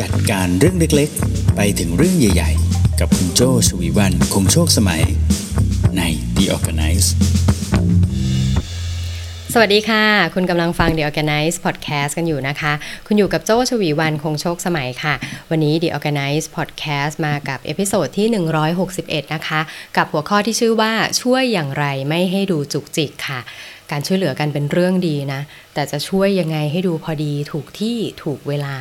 จัดการเรื่องเล็กๆ ไปถึงเรื่องใหญ่ๆ กับคุณโจชวีวันคงโชคสมัย ใน The Organize สวัสดีค่ะ คุณกำลังฟัง The Organize Podcast กันอยู่นะคะ คุณอยู่กับโจชวีวันคงโชคสมัยค่ะ วันนี้ The Organize Podcast มากับ episode ที่ 161 นะคะ กับหัวข้อที่ชื่อว่าช่วยอย่างไรไม่ให้ดูจุกจิกค่ะ การช่วยเหลือกันเป็นเรื่องดีนะ แต่จะช่วยยังไงให้ดูพอดีถูกที่ถูกเวลา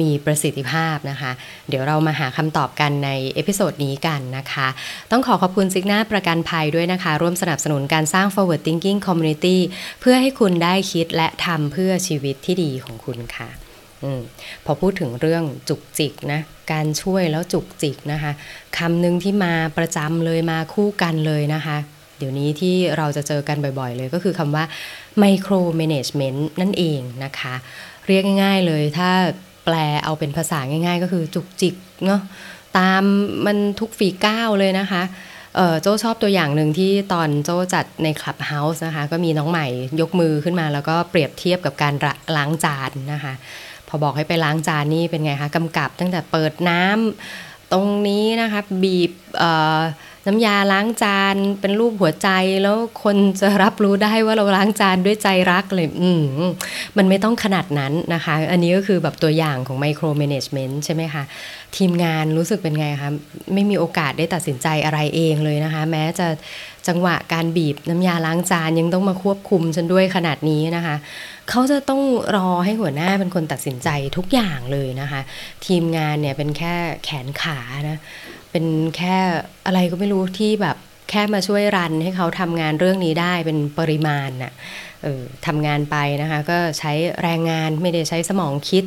มีประสิทธิภาพนะคะ เดี๋ยวเรามาหาคำตอบกันใน episode นี้กันนะคะ ต้องขอขอบคุณ Cigna ประกันภัยด้วยนะคะ ร่วมสนับสนุนการสร้าง forward thinking community เพื่อให้คุณได้คิดและทำเพื่อชีวิตที่ดีของคุณค่ะ อะ พอพูดถึงเรื่องจุกจิกนะ การช่วยแล้วจุกจิกนะคะคำหนึ่งที่มาประจำเลยมาคู่กันเลยนะคะ เดี๋ยวนี้ที่เราจะเจอกันบ่อยๆเลยก็คือคำว่า micro management นั่นเองนะคะ เรียกง่ายๆเลยถ้าแปลเอาเป็นภาษาง่าย ๆ ก็คือจุกจิกเนาะตามมันทุกฝีก้าวเลยนะคะเออโจชอบตัวอย่างหนึ่งที่ตอนโจ้จัดในคลับเฮาส์นะคะ ก็มีน้องใหม่ยกมือขึ้นมาแล้วก็เปรียบเทียบกับการล้างจานนะคะ พอบอกให้ไปล้างจานนี่เป็นไงคะกำกับตั้งแต่เปิดน้ำตรงนี้นะคะบีบ น้ำยาล้างจานเป็นรูปหัวใจแล้วคนจะรับรู้ได้ว่าเราล้างจานด้วยใจรักเลยอืมมันไม่ต้องขนาดนั้นนะคะ อันนี้ก็คือแบบตัวอย่างของไมโคร m ม n a g เมนต์ใช่ไหมคะ ทีมงานรู้สึกเป็นไงคะ ไม่มีโอกาสได้ตัดสินใจอะไรเองเลยนะคะ แม้จะจังหวะการบีบน้ำยาล้างจานยังต้องมาควบคุมฉันด้วยขนาดนี้นะคะ เขาจะต้องรอให้หัวหน้าเป็นคนตัดสินใจทุกอย่างเลยนะคะ ทีมงานเนี่ยเป็นแค่แขนขานะ เป็นแค่อะไรก็ไม่รู้ที่แบบแค่มาช่วยรันให้เขาทำงานเรื่องนี้ได้เป็นปริมาณน่ะออทำงานไปนะคะก็ใช้แรงงานไม่ได้ใช้สมองคิด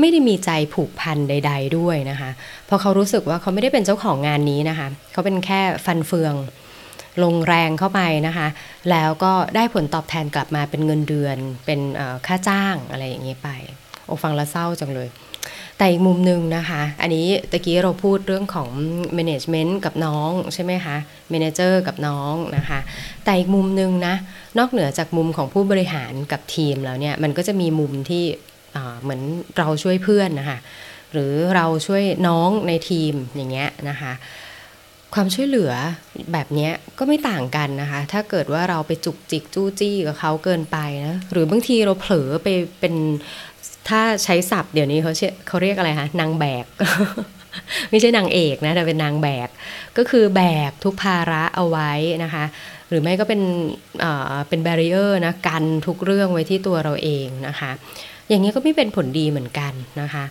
ไม่ได้มีใจผูกพันใด ๆ ด้วยนะคะเพราะเขารู้สึกว่าเขาไม่ได้เป็นเจ้าของงานนี้นะคะเขาเป็นแค่ฟันเฟืองลงแรงเข้าไปนะคะ แล้วก็ได้ผลตอบแทนกลับมาเป็นเงินเดือน เป็นค่าจ้างอะไรอย่างนี้ไป โอ้ฟังแล้วเศร้าจังเลย แต่อีกมุมหนึ่งนะคะ อันนี้ตะกี้เราพูดเรื่องของ management กับน้องใช่ไหมคะ manager กับน้องนะคะ แต่อีกมุมหนึ่งนะ นอกเหนือจากมุมของผู้บริหารกับทีมแล้วเนี่ย มันก็จะมีมุมที่เหมือนเราช่วยเพื่อนนะคะ หรือเราช่วยน้องในทีมอย่างเงี้ยนะคะ ความช่วยเหลือแบบนี้ก็ไม่ต่างกันนะคะ ถ้าเกิดว่าเราไปจุกจิกจู้จี้กับเขาเกินไปนะ หรือบางทีเราเผลอไปเป็น ถ้าใช้ศัพท์เดี๋ยวนี้เขาเขาเรียกอะไรคะนางแบก ไม่ใช่นางเอกนะแต่เป็นนางแบก ก็คือแบกทุกภาระเอาไว้นะคะ หรือไม่ก็เป็นเป็นแบรีเออร์นะกันทุกเรื่องไว้ที่ตัวเราเองนะคะ อย่างนี้ก็ไม่เป็นผลดีเหมือนกันนะคะ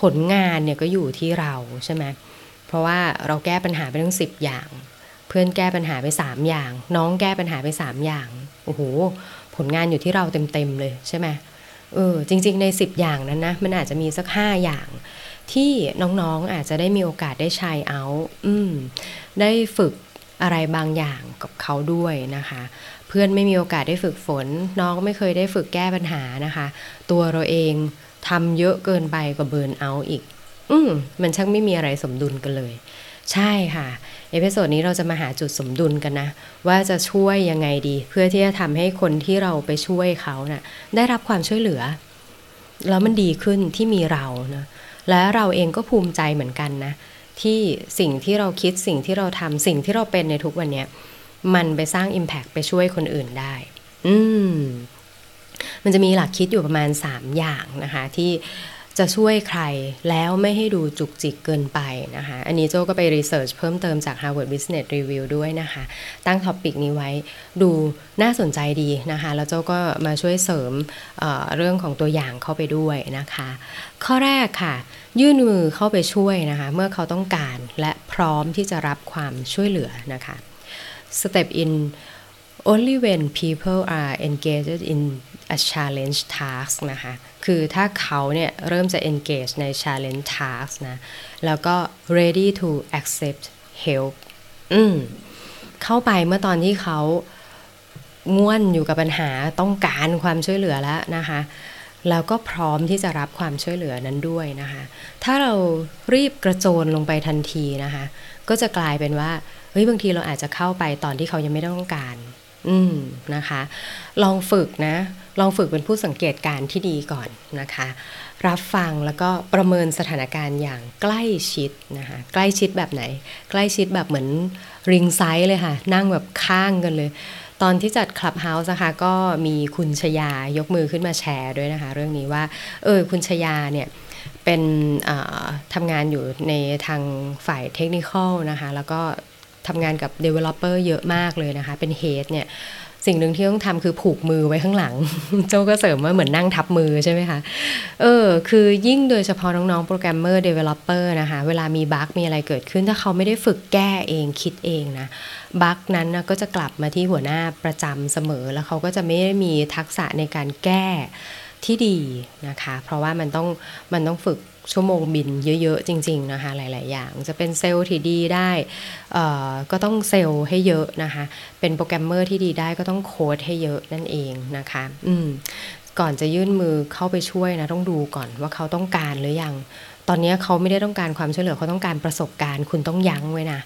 ผลงานเนี่ยก็อยู่ที่เราใช่ไหมเพราะว่าเราแก้ปัญหาไปทั้งสิบอย่าง เพื่อนแก้ปัญหาไปสามอย่าง น้องแก้ปัญหาไปสามอย่างโอ้โหผลงานอยู่ที่เราเต็มๆเลยใช่ไหม เออจริง ๆ ใน 10 อย่างนั้นนะ มันอาจจะมีสัก 5 อย่าง ที่น้องๆอาจจะได้มีโอกาสได้ใช้เอาอืมได้ฝึกอะไรบางอย่างกับเขาด้วยนะคะ เพื่อนไม่มีโอกาสได้ฝึกฝน น้องไม่เคยได้ฝึกแก้ปัญหานะคะ ตัวเราเองทำเยอะเกินไปก็ burnout อีก อืมมันช่างไม่มีอะไรสมดุลกันเลย ใช่ค่ะ episode นี้เราจะมาหาจุดสมดุลกันนะ ว่าจะช่วยยังไงดี เพื่อที่จะทำให้คนที่เราไปช่วยเขาน่ะได้รับความช่วยเหลือ แล้วมันดีขึ้นที่มีเรานะและเราเองก็ภูมิใจเหมือนกันนะ ที่สิ่งที่เราคิดสิ่งที่เราทำสิ่งที่เราเป็นในทุกวันนี้มันไปสร้าง Impact ไปช่วยคนอื่นได้ อืมมันจะมีหลักคิดอยู่ประมาณ 3 อย่างนะคะ ที่ จะช่วยใครแล้วไม่ให้ดูจุกจิกเกินไปนะคะ อันนี้โจก็ไป research เพิ่มเติมจาก Harvard Business Review ด้วยนะคะ ตั้ง topic นี้ไว้ดูน่าสนใจดีนะคะ แล้วโจก็มาช่วยเสริมเรื่องของตัวอย่างเข้าไปด้วยนะคะ ข้อแรกค่ะ ยื่นมือเข้าไปช่วยนะคะ เมื่อเขาต้องการและพร้อมที่จะรับความช่วยเหลือนะคะ Step in only when people are engaged in a challenge task นะคะ คือถ้าเขาเนี่ยเริ่มจะ engage ใน challenge task นะ แล้วก็ ready to accept help อืมเข้าไปเมื่อตอนที่เขาง่วนอยู่กับปัญหาต้องการความช่วยเหลือแล้วนะคะ แล้วก็พร้อมที่จะรับความช่วยเหลือนั้นด้วยนะคะ ถ้าเรารีบกระโจนลงไปทันทีนะคะ ก็จะกลายเป็นว่าเฮ้ยบางทีเราอาจจะเข้าไปตอนที่เขายังไม่ต้องการ อืมนะคะ ลองฝึกนะ ลองฝึกเป็นผู้สังเกตการณ์ที่ดีก่อนนะคะ รับฟังแล้วก็ประเมินสถานการณ์อย่างใกล้ชิดนะคะใกล้ชิดแบบไหน ใกล้ชิดแบบเหมือน ringside เลยค่ะ นั่งแบบข้างกันเลยตอนที่จัด Clubhouse นะคะก็มีคุณชยายกมือขึ้นมาแชร์ด้วยนะคะ เรื่องนี้ว่า เออคุณชยาเนี่ยเป็นทำงานอยู่ในทางฝ่ายเทคนิคนะคะ แล้วก็ ทำงานกับ Developer เยอะมากเลยนะคะ เป็น Head เนี่ยสิ่งหนึ่งที่ต้องทำคือผูกมือไว้ข้างหลังโจก็เสริมว่าเหมือนนั่งทับมือใช่ไหมคะ เออ คือยิ่งโดยเฉพาะน้องๆโปรแกรมเมอร์ developer นะคะ เวลามี bug มีอะไรเกิดขึ้น ถ้าเขาไม่ได้ฝึกแก้เองคิดเองนะ bug นั้นนะก็จะกลับมาที่หัวหน้าประจำเสมอ แล้วเขาก็จะไม่ได้มีทักษะในการแก้ ที่ดีนะคะ เพราะว่ามันต้องมันต้องฝึกชั่วโมงบินเยอะๆ จริง ๆ นะคะ หลาย ๆ อย่างจะเป็นเซลล์ที่ดีได้ก็ต้องเซลล์ให้เยอะนะคะ เป็นโปรแกรมเมอร์ที่ดีได้ก็ต้องโค้ดให้เยอะนั่นเองนะคะอืมก่อนจะยื่นมือเข้าไปช่วยนะต้องดูก่อนว่าเขาต้องการหรือยัง ตอนนี้เขาไม่ได้ต้องการความช่วยเหลือเขาต้องการประสบการณ์ คุณต้องยั้งไว้นะ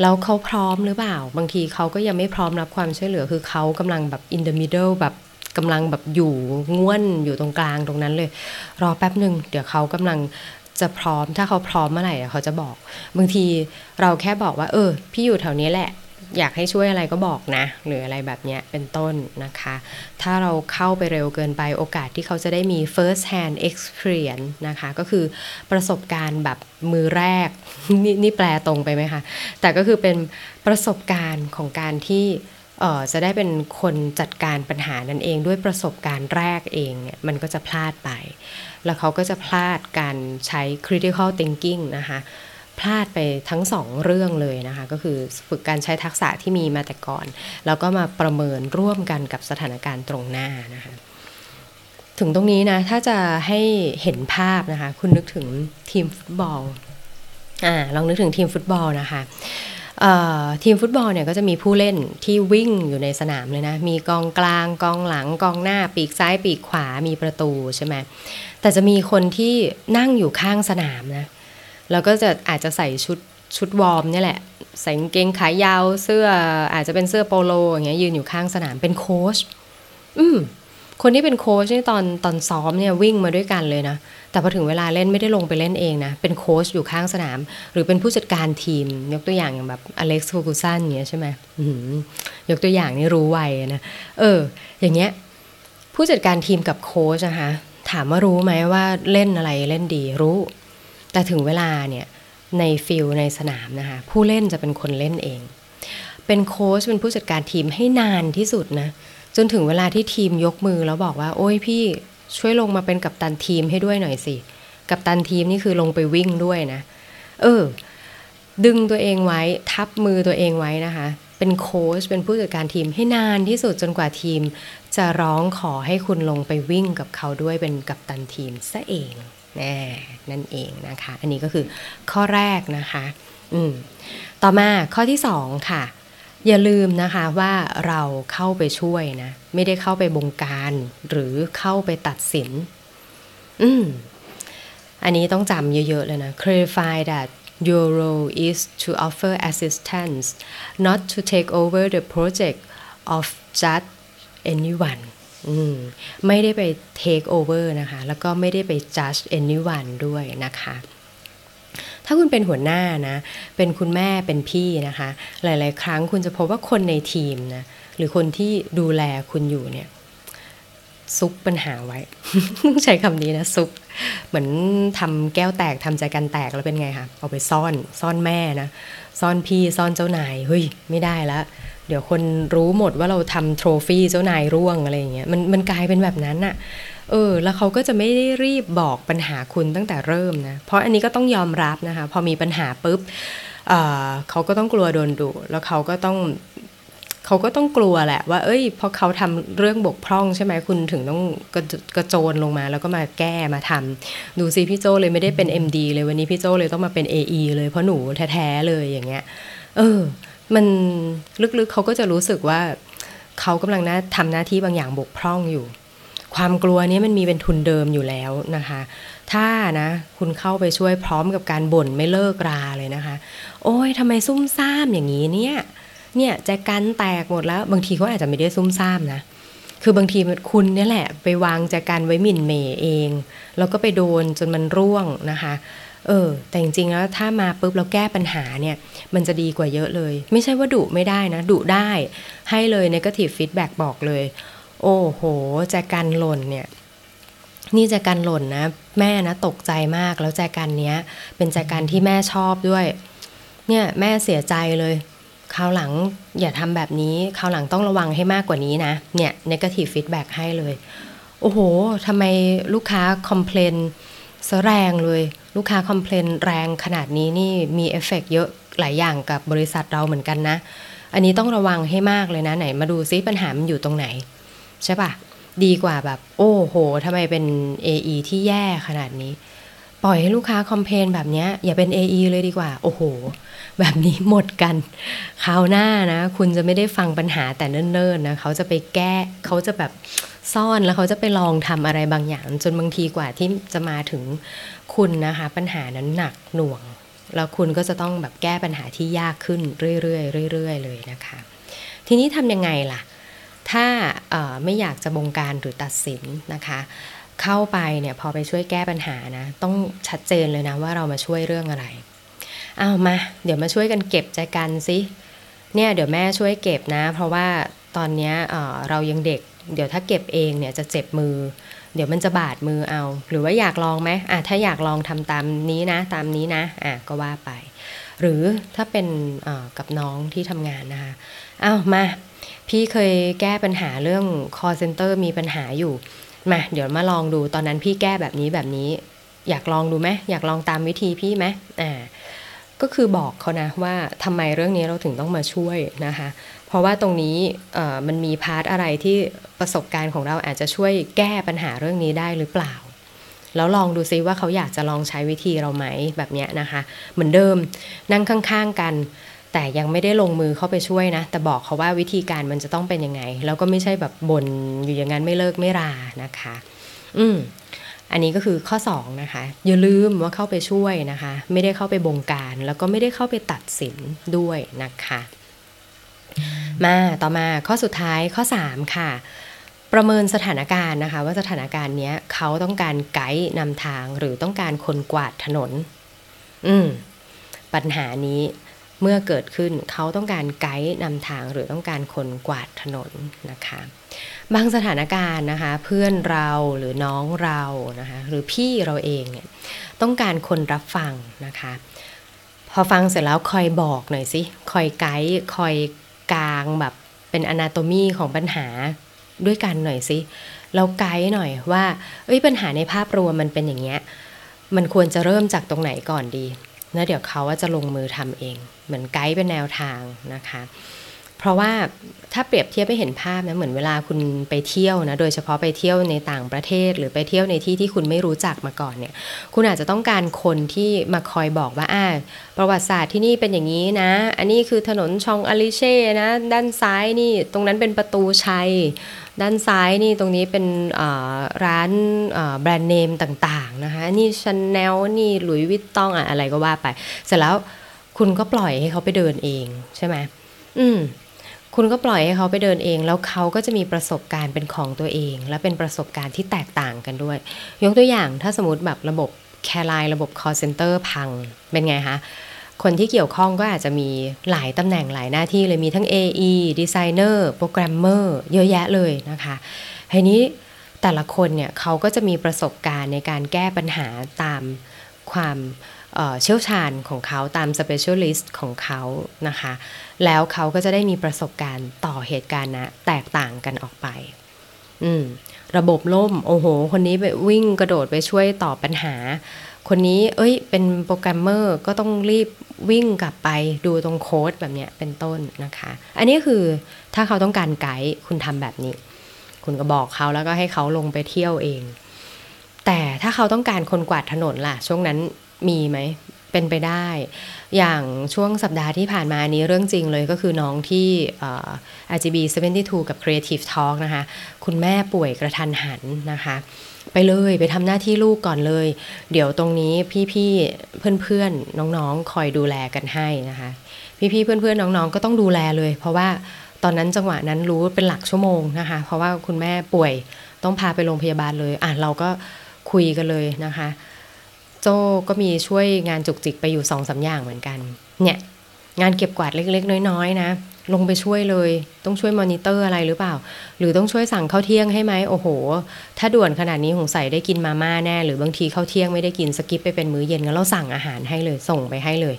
แล้วเขาพร้อมหรือเปล่า บางทีเขาก็ยังไม่พร้อมรับความช่วยเหลือคือเขากำลังแบบ in the middle แบบ กำลังแบบอยู่ง่วนอยู่ตรงกลางตรงนั้นเลย รอแป๊บหนึ่งเดี๋ยวเขากำลังจะพร้อมถ้าเขาพร้อมเมื่อไหร่เขาจะบอก บางทีเราแค่บอกว่า เออ พี่อยู่แถวนี้แหละ อยากให้ช่วยอะไรก็บอกนะ หรืออะไรแบบนี้เป็นต้นนะคะ ถ้าเราเข้าไปเร็วเกินไปโอกาสที่เขาจะได้มี first hand experience นะคะ ก็คือประสบการณ์แบบมือแรกนนี่แปลตรงไปไหมคะ แต่ก็คือเป็นประสบการณ์ของการที่ จะได้เป็นคนจัดการปัญหานั้นเองด้วยประสบการณ์แรกเองเนี่ยมันก็จะพลาดไป แล้วเขาก็จะพลาดการใช้ critical thinking นะคะพลาดไปทั้งสองเรื่องเลยนะคะ ก็คือฝึกการใช้ทักษะที่มีมาแต่ก่อน แล้วก็มาประเมินร่วมกันกับสถานการณ์ตรงหน้านะคะถึงตรงนี้นะถ้าจะให้เห็นภาพนะคะ คุณนึกถึงทีมฟุตบอลอ่าลองนึกถึงทีมฟุตบอลนะคะ ทีมฟุตบอลเนี่ยก็จะมีผู้เล่นที่วิ่งอยู่ในสนามเลยนะ มีกองกลางกองหลังกองหน้าปีกซ้ายปีกขวามีประตูใช่ไหมแต่จะมีคนที่นั่งอยู่ข้างสนามนะแล้วก็จะอาจจะใส่ชุดชุดวอร์มนี่แหละ ใส่กางเกงขายาวเสื้ออาจจะเป็นเสื้อโปโลอย่างเงี้ยยืนอยู่ข้างสนามเป็นโค้ชอืมคนที่เป็นโค้ชนี่ตอนตอนซ้อมเนี่ยวิ่งมาด้วยกันเลยนะ แต่พอถึงเวลาเล่นไม่ได้ลงไปเล่นเองนะ เป็นโค้ชอยู่ข้างสนาม หรือเป็นผู้จัดการทีม ยกตัวอย่างอย่างแบบอเล็กซ์ฟูกุสันเงี้ยใช่ไหมยกตัวอย่างนี่รู้ไวนะ เออ อย่างเงี้ย ผู้จัดการทีมกับโค้ชนะคะถามว่ารู้ไหมว่าเล่นอะไรเล่นดีรู้ แต่ถึงเวลาเนี่ยในฟิลในสนามนะคะผู้เล่นจะเป็นคนเล่นเอง เป็นโค้ชเป็นผู้จัดการทีมให้นานที่สุดนะจนถึงเวลาที่ทีมยกมือแล้วบอกว่า โอ้ยพี่ ช่วยลงมาเป็นกัปตันทีมให้ด้วยหน่อยสิ กัปตันทีมนี่คือลงไปวิ่งด้วยนะ เออ ดึงตัวเองไว้ทับมือตัวเองไว้นะคะ เป็นโค้ชเป็นผู้จัดการทีมให้นานที่สุดจนกว่าทีม จะร้องขอให้คุณลงไปวิ่งกับเขาด้วยเป็นกัปตันทีมซะเองแน่นั่นเองนะคะ อันนี้ก็คือข้อแรกนะคะ อืม ต่อมาข้อที่สองค่ะ อย่าลืมนะคะว่าเราเข้าไปช่วยนะ ไม่ได้เข้าไปบงการหรือเข้าไปตัดสิน อืม อันนี้ต้องจำเยอะ ๆ เลยนะ clarify that your role is to offer assistance not to take over the project of just anyone ไม่ได้ไป take over นะคะ แล้วก็ไม่ได้ไป judge anyone ด้วยนะคะ ถ้าคุณเป็นหัวหน้านะ เป็นคุณแม่เป็นพี่นะคะ หลาย ๆ ครั้งคุณจะพบว่าคนในทีมนะหรือคนที่ดูแลคุณอยู่เนี่ยซุกปัญหาไว้ใช้คำนี้นะซุก เหมือนทำแก้วแตกทำใจกันแตกแล้วเป็นไงคะเอาไปซ่อนซ่อนแม่นะ ซ่อนพี่ซ่อนเจ้านายเฮ้ยไม่ได้แล้วเดี๋ยวคนรู้หมดว่าเราทำโทรฟี่เจ้านายร่วงอะไรอย่างเงี้ยมันมันกลายเป็นแบบนั้นอะ เออ แล้วเขาก็จะไม่ได้รีบบอกปัญหาคุณตั้งแต่เริ่มนะ เพราะอันนี้ก็ต้องยอมรับนะคะ พอมีปัญหาปุ๊บเเขาก็ต้องกลัวโดนดุแล้วเขาก็ต้องเขาก็ต้องกลัวแหละว่า เอ้ย พอเขาทำเรื่องบกพร่องใช่ไหมคุณถึงต้องกระกระโจนลงมา แล้วก็มาแก้มาทำดูซิพี่โจเลยไม่ได้เป็น MD เลยวันนี้พี่โจเลยต้องมาเป็น AE เลยเพราะหนูแท้ๆเลยอย่างเงี้ย เออ มันลึกๆเขาก็จะรู้สึกว่า เขากำลังนะทำหน้าที่บางอย่างบกพร่องอยู่ ความกลัวนี้มันมีเป็นทุนเดิมอยู่แล้วนะคะ ถ้านะคุณเข้าไปช่วยพร้อมกับการบ่นไม่เลิกราเลยนะคะ โอ้ยทำไมซุ่มซ่ามอย่างนี้เนี่ยเนี่ยแจกันแตกหมดแล้ว บางทีเขาอาจจะไม่ได้ซุ่มซ่ามนะคือบางทีคุณเนี่ยแหละ ไปวางแจกันไว้หมิ่นเมย์เองแล้วก็ไปโดนจนมันร่วงนะคะเออแต่จริงๆแล้วถ้ามาปุ๊บเราแก้ปัญหาเนี่ย มันจะดีกว่าเยอะเลย ไม่ใช่ว่าดุไม่ได้นะดุได้ ให้เลยในก a t i v e feedback บอกเลย โอ้โหแจกันหล่นเนี่ยนี่แจกันหล่นนะ แม่นะตกใจมากแล้วแจกันเนี้ย เป็นแจกันที่แม่ชอบด้วย เนี่ยแม่เสียใจเลยคราวหลังอย่าทำแบบนี้คราวหลังต้องระวังให้มากกว่านี้นะ เนี่ย negative feedback ให้เลย โอ้โหทำไมลูกค้าคอมเพลนซะแรงเลย ลูกค้า complain แรงขนาดนี้นี่มีเอฟเฟกเยอะหลายอย่างกับบริษัทเราเหมือนกันนะ อันนี้ต้องระวังให้มากเลยนะไหน มาดูซิปัญหามันอยู่ตรงไหน ใช่ปะดีกว่าแบบ โอ้โหทำไมเป็น AE ที่แย่ขนาดนี้ ปล่อยให้ลูกค้า complain แบบนี้อย่าเป็น AE เลยดีกว่า โอ้โห แบบนี้หมดกันคราวหน้านะ คุณจะไม่ได้ฟังปัญหาแต่เนิ่นๆนะเขาจะไปแก้เขาจะแบบซ่อนแล้วเขาจะไปลองทำอะไรบางอย่าง จนบางทีกว่าที่จะมาถึงคุณนะคะ ปัญหานั้นหนักหน่วง แล้วคุณก็จะต้องแบบแก้ปัญหาที่ยากขึ้นเรื่อยๆเรื่อยๆเลยนะคะ ทีนี้ทำยังไงล่ะ ถ้าไม่อยากจะบงการหรือตัดสินนะคะเข้าไปเนี่ยพอไปช่วยแก้ปัญหานะต้องชัดเจนเลยนะว่าเรามาช่วยเรื่องอะไรเอามา เดี๋ยวมาช่วยกันเก็บใจกันสิเนี่ยเดี๋ยวแม่ช่วยเก็บนะ เพราะว่าตอนนี้เเรายังเด็ก เดี๋ยวถ้าเก็บเองเนี่ยจะเจ็บมือ เดี๋ยวมันจะบาดมือเอา หรือว่าอยากลองไหมอะถ้าอยากลองทำตามนี้นะ ตามนี้นะอะก็ว่าไป หรือถ้าเป็นกับน้องที่ทำงานนะคะเอามา พี่เคยแก้ปัญหาเรื่อง call center มีปัญหาอยู่มาเดี๋ยวมาลองดูตอนนั้นพี่แก้แบบนี้แบบนี้ อยากลองดูไหมอยากลองตามวิธีพี่ไหมอ่าก็คือบอกเขานะว่าทำไมเรื่องนี้เราถึงต้องมาช่วยนะคะ เพราะว่าตรงนี้มันมี part อะไรที่ประสบการณ์ของเราอาจจะช่วยแก้ปัญหาเรื่องนี้ได้หรือเปล่า แล้วลองดูซิว่าเขาอยากจะลองใช้วิธีเราไหมแบบนี้นะคะ เหมือนเดิมนั่งข้างๆกัน แต่ยังไม่ได้ลงมือเข้าไปช่วยนะ แต่บอกเขาว่าวิธีการมันจะต้องเป็นยังไง แล้วก็ไม่ใช่แบบบ่นอยู่อย่างนั้นไม่เลิกไม่รานะคะ อืมอันนี้ก็คือข้อ2นะคะอย่าลืมว่าเข้าไปช่วยนะคะ ไม่ได้เข้าไปบงการ แล้วก็ไม่ได้เข้าไปตัดสินด้วยนะคะ มาต่อมาข้อสุดท้ายข้อ 3 ค่ะ ประเมินสถานการณ์นะคะ ว่าสถานการณ์นี้เขาต้องการไกด์นำทางหรือต้องการคนกวาดถนน อืมปัญหานี้ เมื่อเกิดขึ้นเขาต้องการไกด์นำทางหรือต้องการคนกวาดถนนนะคะ บางสถานการณ์นะคะเพื่อนเราหรือน้องเรานะคะหรือพี่เราเองเนี่ยต้องการคนรับฟังนะคะ พอฟังเสร็จแล้วคอยบอกหน่อยสิคอยไกด์คอยกลางแบบเป็นอนาโตมีของปัญหาด้วยกันหน่อยสิเราไกด์หน่อยว่าเอ้ยปัญหาในภาพรวมมันเป็นอย่างเงี้ยมันควรจะเริ่มจากตรงไหนก่อนดี แล้วเดี๋ยวเขาจะลงมือทำเอง เหมือนไกด์เป็นแนวทางนะคะ เพราะว่าถ้าเปรียบเทียบไปเห็นภาพนะเหมือนเวลาคุณไปเที่ยวนะโดยเฉพาะไปเที่ยวในต่างประเทศ หรือไปเที่ยวในที่ที่คุณไม่รู้จักมาก่อนเนี่ยคุณอาจจะต้องการคนที่มาคอยบอกว่าอ่าประวัติศาสตร์ที่นี่เป็นอย่างนี้นะ อันนี้คือถนน Champs-Élysées นะด้านซ้ายนี่ตรงนั้นเป็นประตูชัย ด้านซ้ายนี่ตรงนี้เป็นร้านแบรนด์เนมต่างๆนะคะนี่ชาแนลนี่ Louis Vuitton อะไรก็ว่าไป เสร็จแล้วคุณก็ปล่อยให้เขาไปเดินเองใช่ไหมอืม คุณก็ปล่อยให้เขาไปเดินเอง แล้วเขาก็จะมีประสบการณ์เป็นของตัวเอง และเป็นประสบการณ์ที่แตกต่างกันด้วย ยกตัวอย่างถ้าสมมติแบบระบบ care line ระบบ call center พังเป็นไงคะคนที่เกี่ยวข้องก็อาจจะมีหลายตำแหน่งหลายหน้าที่เลยมีทั้ง AE Designer Programmer เยอะแยะเลยนะคะทีนี้แต่ละคนเนี่ยเขาก็จะมีประสบการณ์ในการแก้ปัญหาตามความเชี่ยวชาญของเขาตาม specialist ของเขานะคะ แล้วเขาก็จะได้มีประสบการณ์ต่อเหตุการณ์นะแตกต่างกันออกไป อืม ระบบล่ม โอ้โห คนนี้ไปวิ่งกระโดดไปช่วยตอบปัญหา คนนี้ เอ้ย เป็นโปรแกรมเมอร์ก็ต้องรีบวิ่งกลับไปดูตรงโค้ดแบบเนี้ยเป็นต้นนะคะ อันนี้คือถ้าเขาต้องการไกด์คุณทำแบบนี้ คุณก็บอกเขาแล้วก็ให้เขาลงไปเที่ยวเอง แต่ถ้าเขาต้องการคนกวาดถนนล่ะ ช่วงนั้นมีไหม เป็นไปได้ อย่างช่วงสัปดาห์ที่ผ่านมานี้เรื่องจริงเลยก็คือน้องที่ RGB 72 กับ Creative Talk นะคะ คุณแม่ป่วยกระทันหันนะคะ ไปเลยไปทำหน้าที่ลูกก่อนเลย เดี๋ยวตรงนี้พี่ๆเพื่อนๆ น้องๆ คอยดูแลกันให้นะคะ พี่ๆเพื่อนๆ น้องๆ ก็ต้องดูแลเลย เพราะว่าตอนนั้นจังหวะนั้นรู้เป็นหลักชั่วโมงนะคะ เพราะว่าคุณแม่ป่วยต้องพาไปโรงพยาบาลเลยอะเราก็คุยกันเลยนะคะ โจก็มีช่วยงานจุกจิกไปอยู่สองสามอย่างเหมือนกัน เนี่ย งานเก็บกวาดเล็ก ๆ น้อยๆนะ ลงไปช่วยเลย ต้องช่วยมอนิเตอร์อะไรหรือเปล่า หรือต้องช่วยสั่งข้าวเที่ยงให้ไหมโอ้โห ถ้าด่วนขนาดนี้สงสัยได้กินมาม่าแน่ หรือบางทีข้าวเที่ยงไม่ได้กิน skip ไปเป็นมื้อเย็นงั้นเราสั่งอาหารให้เลย ส่งไปให้เลย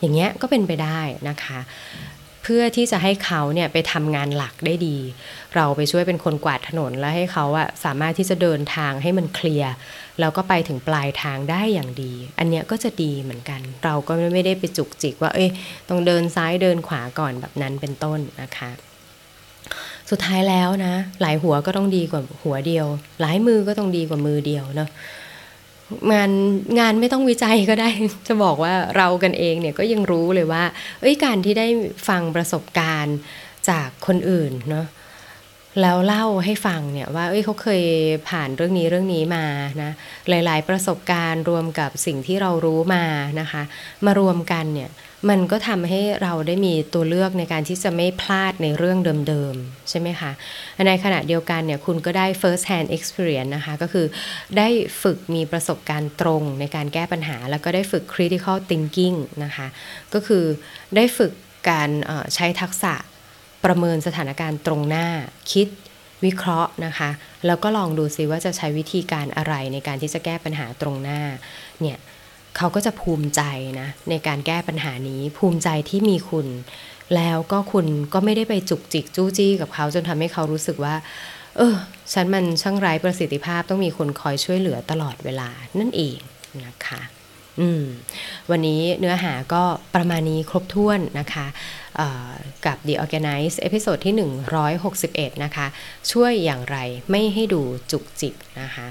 อย่างเงี้ยก็เป็นไปได้นะคะ เพื่อที่จะให้เขาเนี่ยไปทำงานหลักได้ดี เราไปช่วยเป็นคนกวาดถนนแล้วให้เขาอะสามารถที่จะเดินทางให้มันเคลียร์แล้วก็ไปถึงปลายทางได้อย่างดี อันเนี้ยก็จะดีเหมือนกัน เราก็ไม่ได้ไปจุกจิกว่า เอ้ยต้องเดินซ้ายเดินขวาก่อนแบบนั้นเป็นต้นนะคะสุดท้ายแล้วนะ หลายหัวก็ต้องดีกว่าหัวเดียว หลายมือก็ต้องดีกว่ามือเดียวเนาะ งานงานไม่ต้องวิจัยก็ได้ จะบอกว่าเรากันเองเนี่ยก็ยังรู้เลยว่า เอ้ยการที่ได้ฟังประสบการณ์จากคนอื่นเนาะ แล้วเล่าให้ฟังเนี่ยว่าเอ้ยเขาเคยผ่านเรื่องนี้เรื่องนี้มานะหลาย ๆ ประสบการณ์รวมกับสิ่งที่เรารู้มานะคะ มารวมกันเนี่ยมันก็ทำให้เราได้มีตัวเลือกในการที่จะไม่พลาดในเรื่องเดิมๆ ใช่ไหมคะ ในขณะเดียวกันเนี่ยคุณก็ได้ first hand experience นะคะ ก็คือได้ฝึกมีประสบการณ์ตรงในการแก้ปัญหา แล้วก็ได้ฝึก critical thinking นะคะ ก็คือได้ฝึกการใช้ทักษะ ประเมินสถานการณ์ตรงหน้าคิดวิเคราะห์นะคะ แล้วก็ลองดูซิว่าจะใช้วิธีการอะไรในการที่จะแก้ปัญหาตรงหน้าเนี่ยเขาก็จะภูมิใจนะในการแก้ปัญหานี้ภูมิใจที่มีคุณ แล้วก็คุณก็ไม่ได้ไปจุกจิกจู้จี้กับเขาจนทำให้เขารู้สึกว่า เออฉันมันช่างไร้ประสิทธิภาพต้องมีคนคอยช่วยเหลือตลอดเวลานั่นเองนะคะ อืม วันนี้เนื้อหาก็ประมาณนี้ครบถ้วนนะคะ กับ The Organice episode ที่ 161 นะคะ ช่วยอย่างไรไม่ให้ดูจุกจิกนะคะ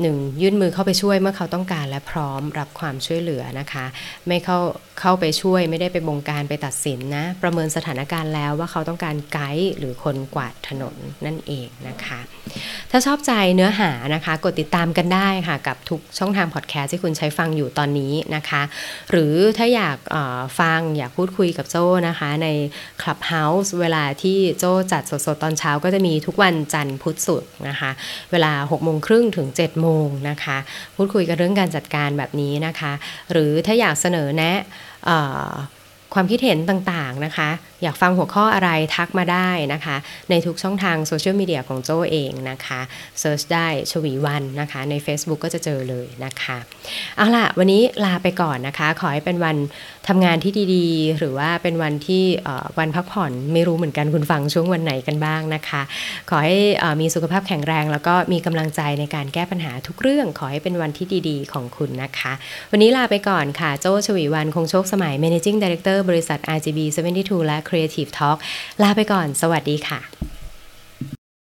หนึ่งยื่นมือเข้าไปช่วยเมื่อเขาต้องการและพร้อมรับความช่วยเหลือนะคะ ไม่เข้าเข้าไปช่วยไม่ได้ไปบงการไปตัดสินนะ ประเมินสถานการณ์แล้วว่าเขาต้องการไกด์หรือคนกวาดถนนนั่นเองนะคะ ถ้าชอบใจเนื้อหานะคะ กดติดตามกันได้ค่ะ กับทุกช่องทางพอดแคสต์ที่คุณใช้ฟังอยู่ตอนนี้นะคะ หรือถ้าอยากฟังอยากพูดคุยกับโจ้นะคะ ใน Clubhouse เวลาที่โจ้จัดสดๆตอนเช้าก็จะมีทุกวันจันทร์พุธศุกร์นะคะ เวลา6โมงครึ่งถึง7โมงนะคะ พูดคุยกันเรื่องการจัดการแบบนี้นะคะ หรือถ้าอยากเสนอแนะ ความคิดเห็นต่างๆนะคะ อยากฟังหัวข้ออะไรทักมาได้นะคะ ในทุกช่องทางโซเชียลมีเดียของโจเองนะคะ search ได้ฉวีวรรณนะคะ ใน Facebook ก็จะเจอเลยนะคะ เอาล่ะ วันนี้ลาไปก่อนนะคะ ขอให้เป็นวันทำงานที่ดีๆ หรือว่าเป็นวันที่วันพักผ่อนไม่รู้เหมือนกันคุณฟังช่วงวันไหนกันบ้างนะคะ ขอให้มีสุขภาพแข็งแรง แล้วก็มีกำลังใจในการแก้ปัญหาทุกเรื่อง ขอให้เป็นวันที่ดีๆ ของคุณนะคะ วันนี้ลาไปก่อนค่ะโจฉวีวรรณ คงโชคสมัย managing director บริษัท RGB 72 และ Creative Talk ลาไปก่อน สวัสดีค่ะ